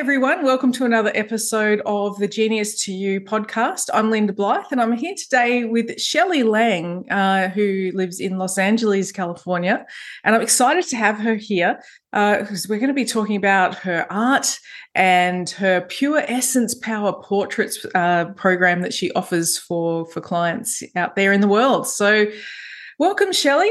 everyone. Welcome to another episode of the Genius 2U podcast. I'm Linda Blythe, and I'm here today with Shelly Lang, uh, who lives in Los Angeles, California. And I'm excited to have her here because uh, we're going to be talking about her art and her Pure Essence Power Portraits uh, program that she offers for, for clients out there in the world. So, welcome, Shelly.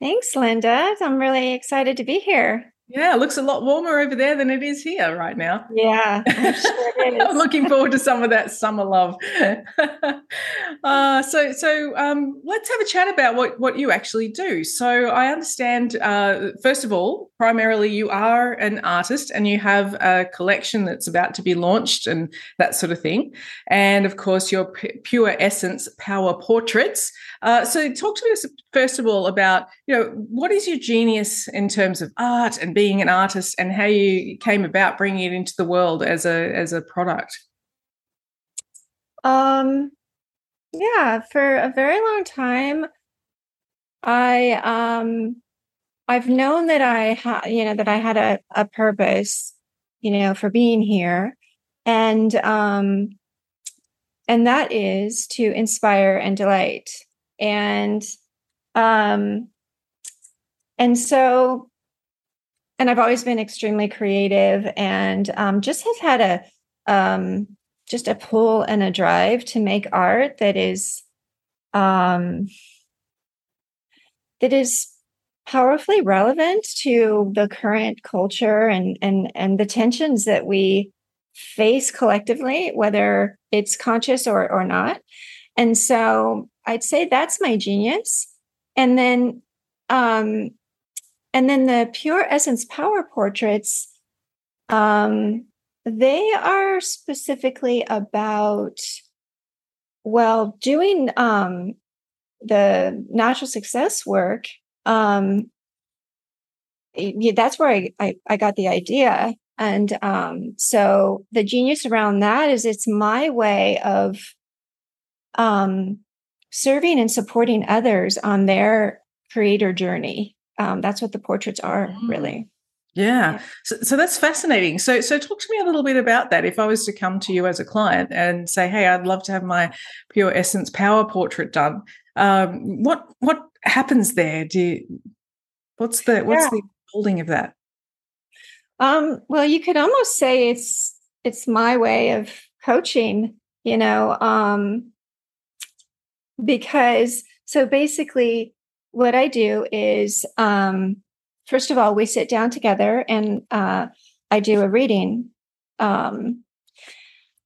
Thanks, Linda. I'm really excited to be here. Yeah, it looks a lot warmer over there than it is here right now. Yeah, I'm, sure I'm looking forward to some of that summer love. uh, so, so um, let's have a chat about what what you actually do. So, I understand. Uh, first of all, primarily you are an artist, and you have a collection that's about to be launched, and that sort of thing. And of course, your P- Pure Essence Power Portraits. Uh, so, talk to us first of all about you know what is your genius in terms of art and being an artist and how you came about bringing it into the world as a as a product? Um yeah for a very long time i um i've known that i had you know that i had a, a purpose you know for being here. And um and that is to inspire and delight. And um and so and I've always been extremely creative and um, just has had a um, just a pull and a drive to make art that is um, that is powerfully relevant to the current culture and and and the tensions that we face collectively, whether it's conscious or or not. And so I'd say that's my genius. And then um, and then the pure essence power portraits, um, they are specifically about, well, doing um, the natural success work. Um, yeah, that's where I, I, I got the idea. And um, so the genius around that is it's my way of um, serving and supporting others on their creator journey um, that's what the portraits are mm. really yeah. So, so that's fascinating. So, so talk to me a little bit about that. If I was to come to you as a client and say, "Hey, I'd love to have my pure essence power portrait done," um, what what happens there? Do you, what's the what's yeah. the holding of that? Um, well, you could almost say it's it's my way of coaching. You know, um, because so basically what I do is, um, first of all, we sit down together and uh, I do a reading. Um,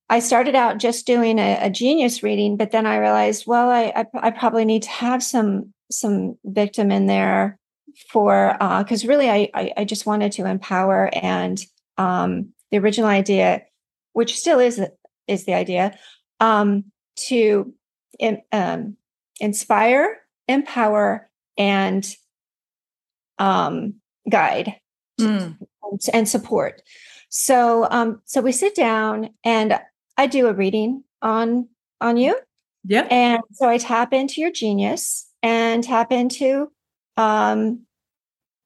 I started out just doing a, a, genius reading, but then I realized, well, I, I, I probably need to have some some victim in there for because uh, really I, I, I just wanted to empower and um, the original idea, which still is is the idea, um, to in, um, inspire, empower, and um, guide mm. and, and, support. So, um, so we sit down and I do a reading on on you. Yeah. And so I tap into your genius and tap into um,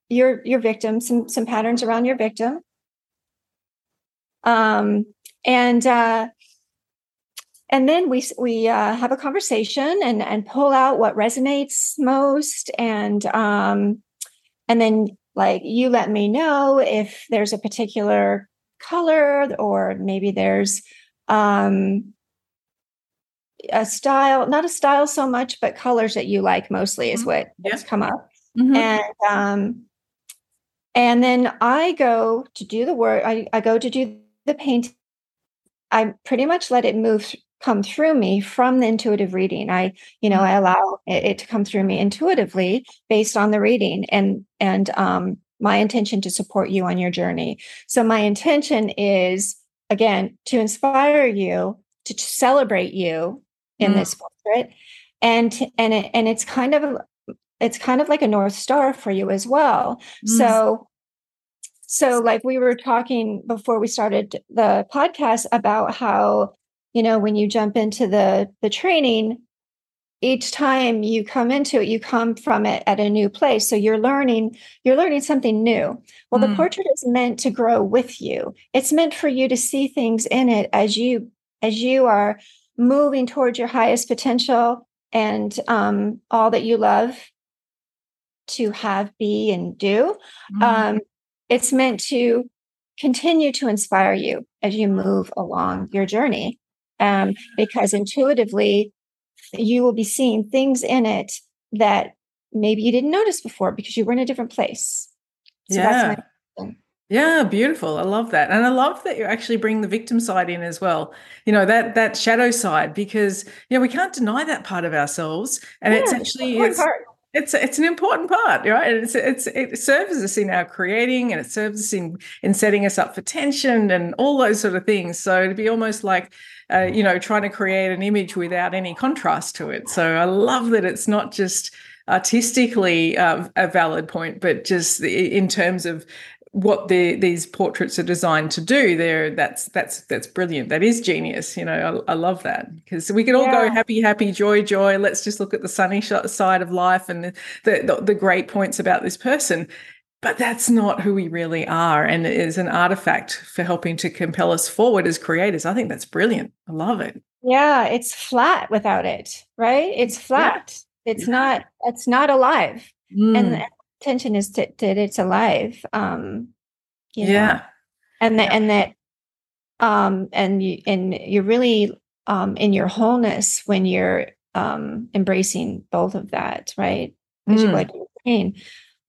your your victim, some some patterns around your victim. Um, and uh, and then we we uh, have a conversation and and pull out what resonates most and um and then like you let me know if there's a particular color or maybe there's um a style not a style so much but colors that you like mostly is mm-hmm. what yeah. has come up mm-hmm. and um and then i go to do the work I, I go to do the painting i pretty much let it move come through me from the intuitive reading i you know i allow it, it, to come through me intuitively based on the reading and and um my intention to support you on your journey so my intention is again to inspire you to, to celebrate you in mm. this portrait and and it, and it's kind of it's kind of like a north star for you as well mm. so so like we were talking before we started the podcast about how you know when you jump into the the training each time you come into it you come from it at a new place. So you're learning you're learning something new. Well mm. the portrait is meant to grow with you. It's meant for you to see things in it as you as you are moving towards your highest potential and um, all that you love to have be and do. Mm. um, it's meant to continue to inspire you as you move along your journey um, because intuitively you will be seeing things in it that maybe you didn't notice before because you were in a different place. So yeah. yeah, beautiful. I love that. And I love that you actually bring the victim side in as well. You know, that that shadow side because you know, we can't deny that part of ourselves. And yeah, it's actually it's, part. It's it's an important part, right? It's it's it serves us in our creating and it serves us in in setting us up for tension and all those sort of things. So to be almost like uh, you know, trying to create an image without any contrast to it. So I love that it's not just artistically uh, a valid point, but just in terms of what the, these portraits are designed to do there that's that's that's brilliant. That is genius you know i, I love that. Because we can all yeah. go happy happy joy joy. Let's just look at the sunny side of life and the, the, the great points about this person. But that's not who we really are. And it is an artifact for helping to compel us forward as creators. I think that's brilliant. I love it. Yeah it's flat without it right? It's flat. Yeah. it's yeah. not it's not alive. Mm. and the intention is that, that it's alive um you know? yeah and that yeah. and that um and you and you're really um in your wholeness when you're um embracing both of that right because mm. you're like saying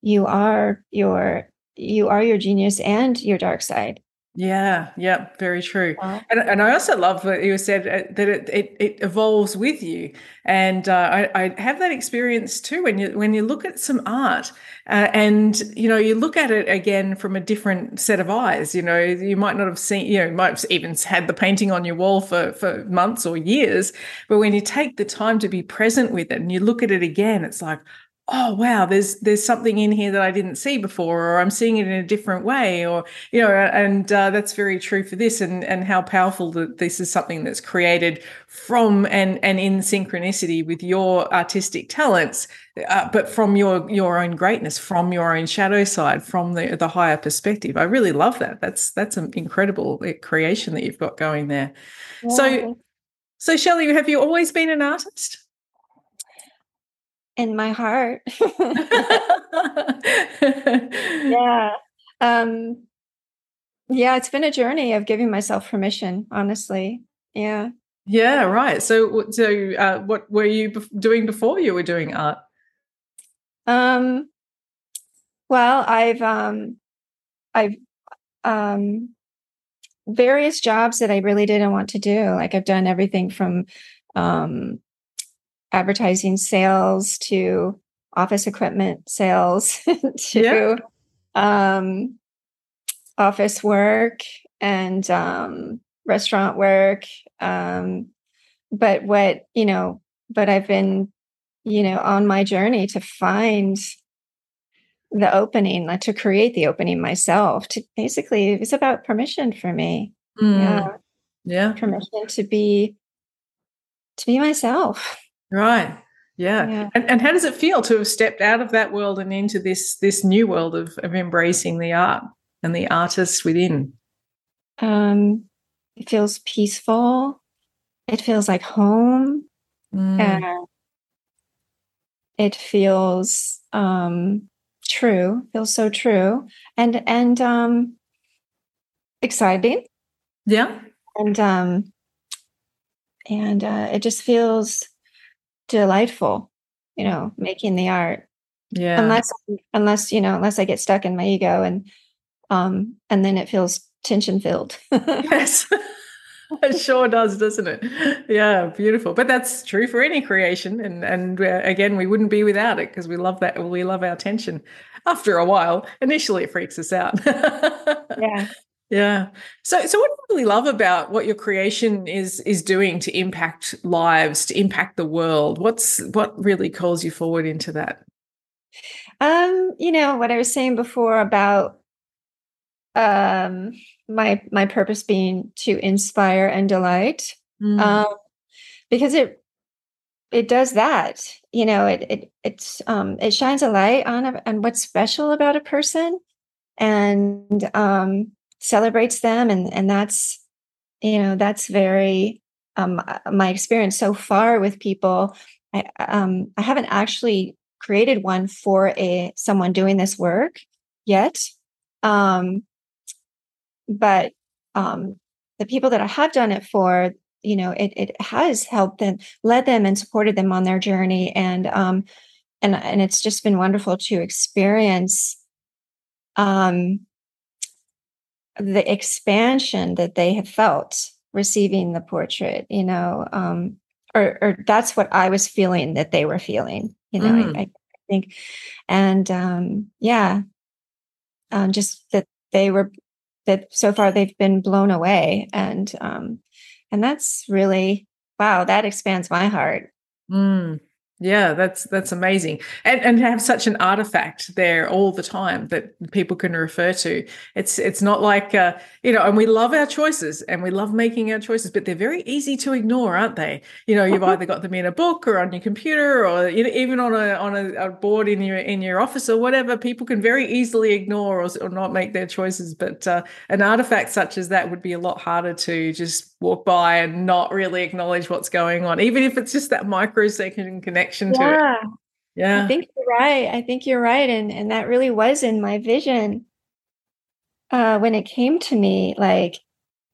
you are your you are your genius and your dark side yeah, yeah, very true. And, and I also love what you said uh, that it, it, it evolves with you. And uh, I, I have that experience too when you when you look at some art uh, and you know you look at it again from a different set of eyes. You know, you might not have seen, you know, you might have even had the painting on your wall for for months or years, but when you take the time to be present with it and you look at it again, it's like, oh wow there's there's something in here that i didn't see before or i'm seeing it in a different way or you know and uh, that's very true for this and and how powerful that this is something that's created from and and in synchronicity with your artistic talents uh, but from your your own greatness from your own shadow side from the the higher perspective. I really love that. That's that's an incredible uh, creation that you've got going there. Yeah. so so shelly have you always been an artist in my heart. yeah. Um yeah, it's been a journey of giving myself permission, honestly. Yeah. Yeah, right. So so uh, what were you doing before you were doing art? Um well, I've um I've um various jobs that I really didn't want to do. Like I've done everything from um advertising sales to office equipment sales to yeah. um, office work and um, restaurant work. Um, but what, you know, but I've been, you know, on my journey to find the opening, like to create the opening myself. To basically, it's about permission for me. Mm. Yeah. Yeah. Permission to be to be myself. Right. Yeah. yeah. And, and how does it feel to have stepped out of that world and into this this new world of, of embracing the art and the artist within? Um, it feels peaceful. It feels like home. Mm. And it feels um true, feels so true. And and um exciting. Yeah. And um and uh it just feels delightful, you know, making the art. Yeah. Unless unless, you know, unless I get stuck in my ego and um and then it feels tension filled. yes. it sure does, doesn't it? Yeah, beautiful. But that's true for any creation, and and uh, again, we wouldn't be without it because we love that. We love our tension. After a while, initially it freaks us out. yeah, yeah. So so what do you really love about what your creation is is doing to impact lives, to impact the world? What's what really calls you forward into that? Um, you know, what I was saying before about um my my purpose being to inspire and delight. Mm. Um because it it does that. You know, it it it's um it shines a light on a, on what's special about a person and um celebrates them and and that's you know that's very um my experience so far with people. I um I haven't actually created one for a someone doing this work yet um but um the people that I have done it for you know it it has helped them led them and supported them on their journey and um and and it's just been wonderful to experience um the expansion that they have felt receiving the portrait you know um or or that's what i was feeling that they were feeling you know mm. I, I, think and um yeah um just that they were that so far they've been blown away and um and that's really wow that expands my heart mm. Yeah, that's that's amazing, and and have such an artifact there all the time that people can refer to. It's it's not like uh, you know, and we love our choices and we love making our choices, but they're very easy to ignore, aren't they? You know, you've either got them in a book or on your computer, or you know, even on a on a, a, board in your in your office or whatever. People can very easily ignore or, or not make their choices, but uh, an artifact such as that would be a lot harder to just walk by and not really acknowledge what's going on, even if it's just that microsecond connection yeah. to it. Yeah. I think you're right. I think you're right. And and that really was in my vision. Uh when it came to me, like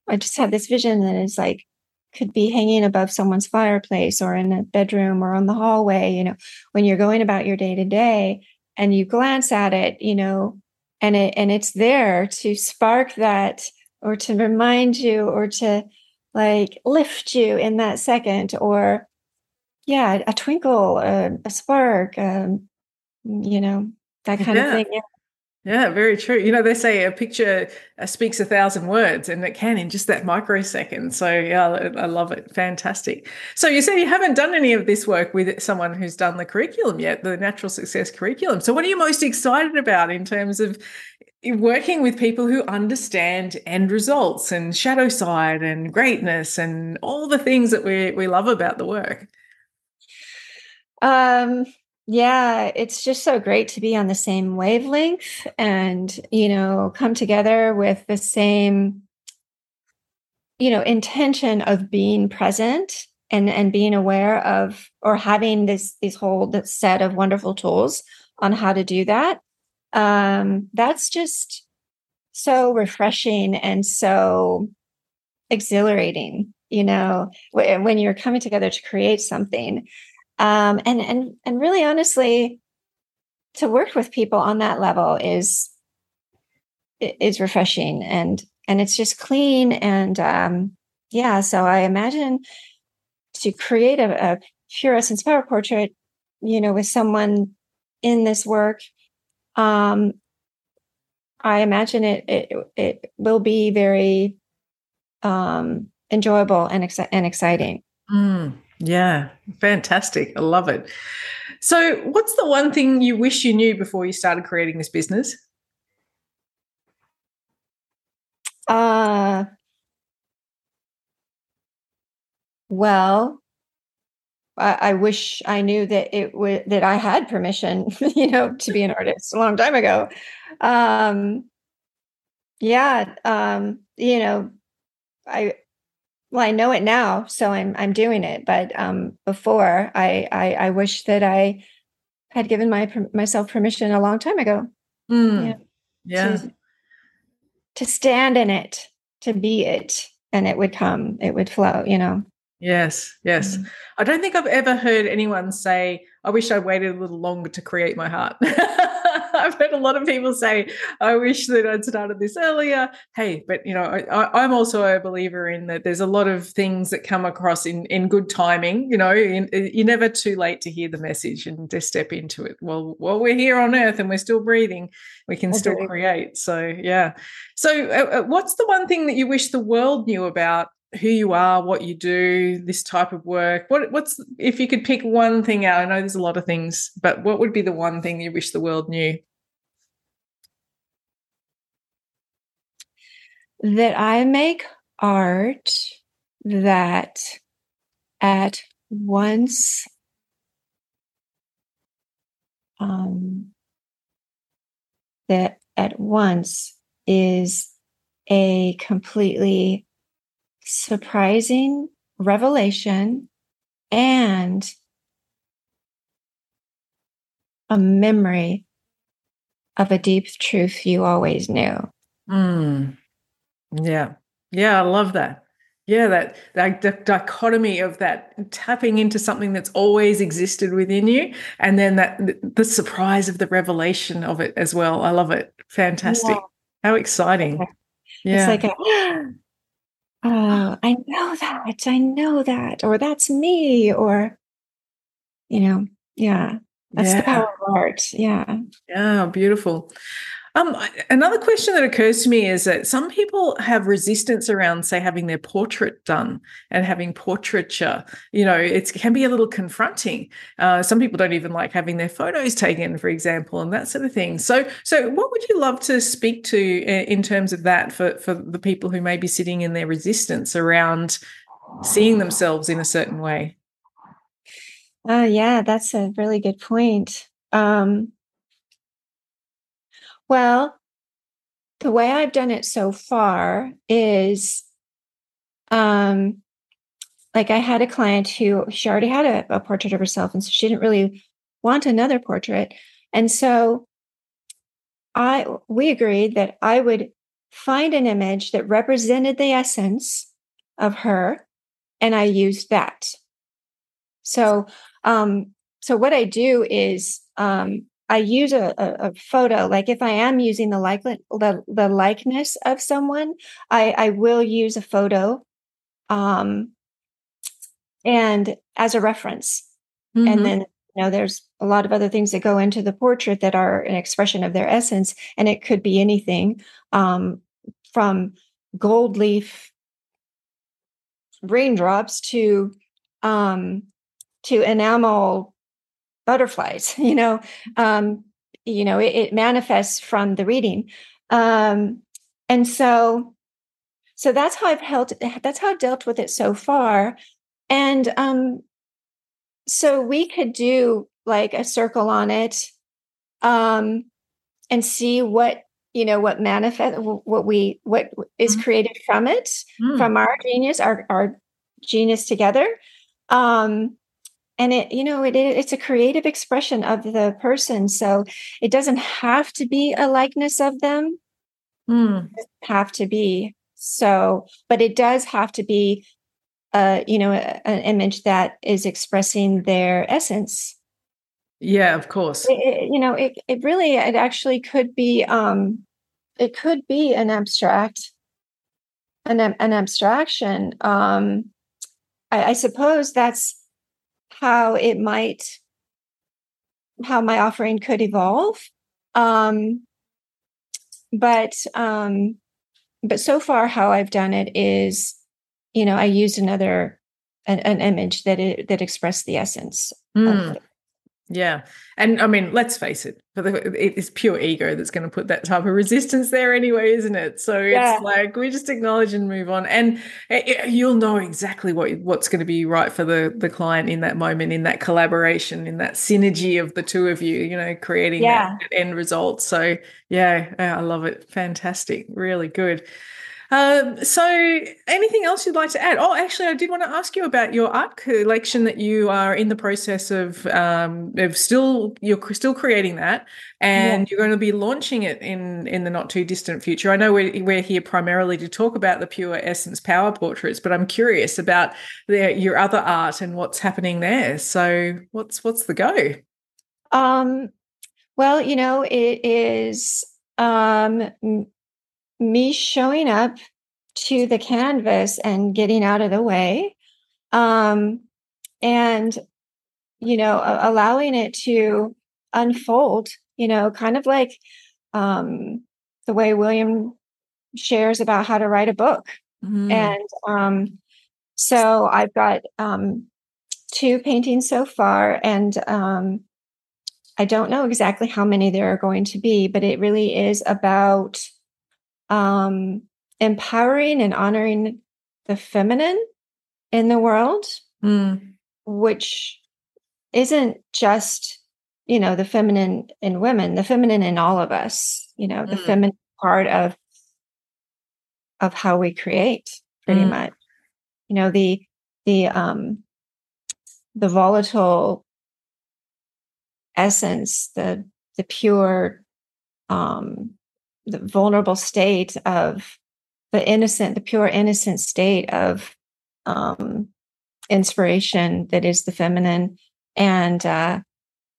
I just had this vision that is like could be hanging above someone's fireplace or in a bedroom or on the hallway, you know, when you're going about your day to day and you glance at it, you know, and it and it's there to spark that or to remind you or to like lift you in that second or yeah a twinkle a, a spark um, you know that kind yeah. of thing yeah. Yeah, very true. You know, they say a picture uh, speaks a thousand words, and it can in just that microsecond. So, yeah, I, I love it. Fantastic. So, you said you haven't done any of this work with someone who's done the curriculum yet, the natural success curriculum. So, what are you most excited about in terms of working with people who understand end results and shadow side and greatness and all the things that we we love about the work. Um yeah it's just so great to be on the same wavelength and you know come together with the same you know intention of being present and and being aware of or having this this whole set of wonderful tools on how to do that um, that's just so refreshing and so exhilarating you know when you're coming together to create something. Um, and and and really honestly to work with people on that level is is refreshing and and it's just clean and um, yeah so i imagine to create a, a pure essence power portrait you know with someone in this work um, I imagine it, it it will be very um, enjoyable and exci- and exciting. Mm, yeah, fantastic! I love it. So, what's the one thing you wish you knew before you started creating this business? Uh, well, I, I wish I knew that it would that I had permission, you know, to be an artist a long time ago. Um, yeah, um, you know, I well, I know it now, so I'm I'm doing it. But um, before, I, I I wish that I had given my myself permission a long time ago. Mm. Yeah, to, to stand in it, to be it, and it would come, it would flow. You know. Yes, yes. Mm. I don't think I've ever heard anyone say, I wish I waited a little longer to create my heart. I've heard a lot of people say, I wish that I'd started this earlier. Hey, but you know, I, am also a believer in that there's a lot of things that come across in, in good timing. You know, in, you're never too late to hear the message and to step into it. Well, while we're here on earth and we're still breathing, we can still create. So, yeah. So, uh, uh, what's the one thing that you wish the world knew about who you are, what you do, this type of work. What what's if you could pick one thing out? I know there's a lot of things, but what would be the one thing you wish the world knew? That I make art that at once um, that at once is a completely surprising revelation and a memory of a deep truth you always knew. Mm. Yeah. Yeah, I love that. Yeah, that that d- dichotomy of that tapping into something that's always existed within you, and then that the surprise of the revelation of it as well. I love it. Fantastic. Yeah. How exciting. Yeah. It's like a, oh, I know that. I know that. Or that's me. Or, you know, yeah. That's yeah. the power of art. Yeah. Yeah, beautiful. Um, another question that occurs to me is that some people have resistance around, say, having their portrait done and having portraiture. You know, it can be a little confronting. Uh, some people don't even like having their photos taken, for example, and that sort of thing. So, so what would you love to speak to in terms of that for for the people who may be sitting in their resistance around seeing themselves in a certain way? Oh, yeah, that's a really good point. Um, well, the way I've done it so far is um like I had a client who she already had a, a portrait of herself, and so she didn't really want another portrait. And so I we agreed that I would find an image that represented the essence of her, and I used that. So um, so what I do is um, I use a, a, a, photo. Like if I am using the like the, the likeness of someone, I, I will use a photo, um, and as a reference. Mm-hmm. And then you know there's a lot of other things that go into the portrait that are an expression of their essence, and it could be anything um, from gold leaf raindrops to um, to enamel butterflies you know um you know it, it manifests from the reading um and so so that's how i've held that's how i've dealt with it so far and um so we could do like a circle on it um and see what you know what manifest what we what is mm. created from it mm. from our genius our our genius together um and it you know it, it's a creative expression of the person so it doesn't have to be a likeness of them. Mm. have to be so but it does have to be uh you know a, an image that is expressing their essence. Yeah of course. It, it, you know it, it really it actually could be um it could be an abstract an, an abstraction. Um I, I suppose that's how it might how my offering could evolve um but um but so far how i've done it is you know i used another an, an image that it that expressed the essence mm. Yeah. And I mean, let's face it, But it's pure ego that's going to put that type of resistance there anyway, isn't it? So yeah. it's like we just acknowledge and move on. And it, you'll know exactly what what's going to be right for the, the client in that moment, in that collaboration, in that synergy of the two of you, you know, creating yeah. that end result. So, yeah, I love it. Fantastic. Really good. Um, so, anything else you'd like to add? Oh, actually, I did want to ask you about your art collection that you are in the process of um, of still you're still creating that, and yeah. you're going to be launching it in in the not too distant future. I know we're we're here primarily to talk about the pure essence power portraits, but I'm curious about the, your other art and what's happening there. So, what's what's the go? Um, well, you know, it is um me showing up to the canvas and getting out of the way um, and you know allowing it to unfold you know kind of like um, the way william shares about how to write a book mm-hmm. and um, so i've got um, two paintings so far and um, i don't know exactly how many there are going to be but it really is about um, empowering and honoring the feminine in the world, mm. which isn't just you know the feminine in women the feminine in all of us you know the mm. feminine part of of how we create pretty mm. much you know the the um the volatile essence the the pure um the vulnerable state of the innocent the pure innocent state of um inspiration that is the feminine. And uh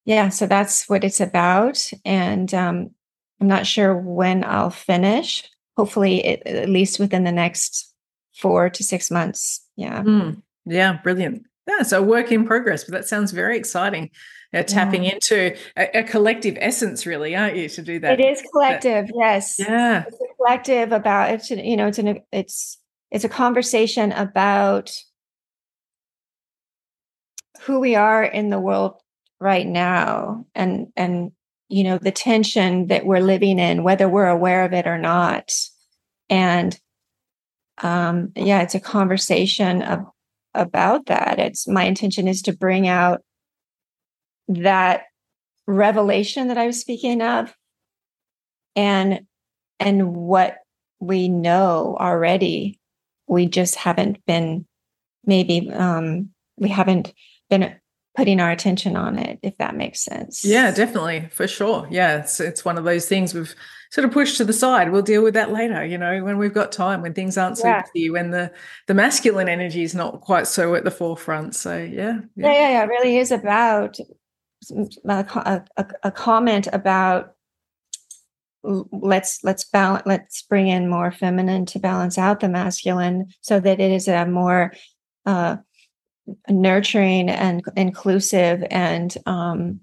yeah so that's what it's about. And um i'm not sure when i'll finish. Hopefully it, at least within the next four to six months. Yeah. Mm, yeah brilliant yeah so work in progress but that sounds very exciting. Uh, tapping yeah. into a, a, collective essence really aren't you to do that? It is collective that, yes. Yeah. It's a collective about it's you know it's an it's it's a conversation about who we are in the world right now and and you know the tension that we're living in whether we're aware of it or not. And um yeah it's a conversation of, about that. It's my intention is to bring out that revelation that i was speaking of and and what we know already. We just haven't been maybe um we haven't been putting our attention on it if that makes sense. Yeah definitely for sure. Yeah it's it's one of those things we've sort of pushed to the side. We'll deal with that later you know when we've got time when things aren't so yeah. busy when the the masculine energy is not quite so at the forefront. So yeah yeah. Yeah, yeah, yeah. It really is about a, a, a comment about let's let's balance let's bring in more feminine to balance out the masculine so that it is a more uh nurturing and inclusive and um,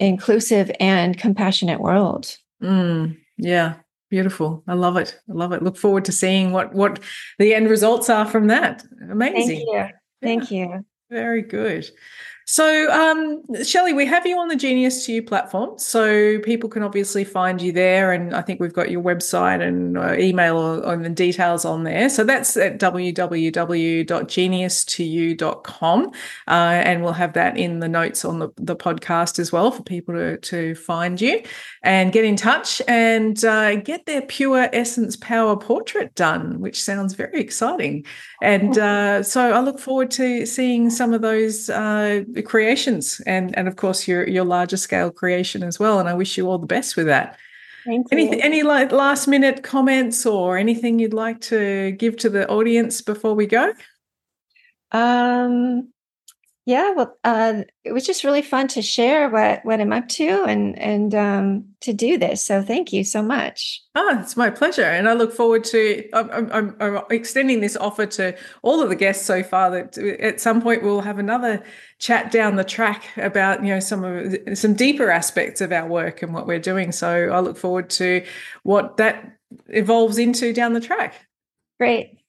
inclusive and compassionate world. Mm, yeah, beautiful. I love it. I love it. Look forward to seeing what what the end results are from that. Amazing. Thank you. Thank you. Very good. So, um, Shelly, we have you on the Genius 2U platform, so people can obviously find you there, and I think we've got your website and uh, email on the details on there. So that's at www.genius2u.com, uh, and we'll have that in the notes on the, the podcast as well for people to, to find you and get in touch and uh, get their pure essence power portrait done, which sounds very exciting. And uh, so I look forward to seeing some of those uh, creations and, and of course your, your larger scale creation as well. And I wish you all the best with that. Thank you. Any, any like last minute comments or anything you'd like to give to the audience before we go? Um, yeah, well, uh, it was just really fun to share what what I'm up to and and um, to do this. So thank you so much. Oh, it's my pleasure, and I look forward to. I'm, I'm, I'm extending this offer to all of the guests so far. That at some point we'll have another chat down the track about you know some of some deeper aspects of our work and what we're doing. So I look forward to what that evolves into down the track. Great.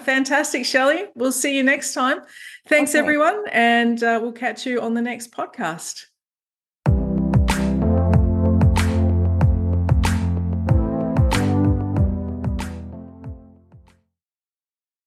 Fantastic, Shelly. We'll see you next time. Thanks, okay. everyone. And uh, we'll catch you on the next podcast.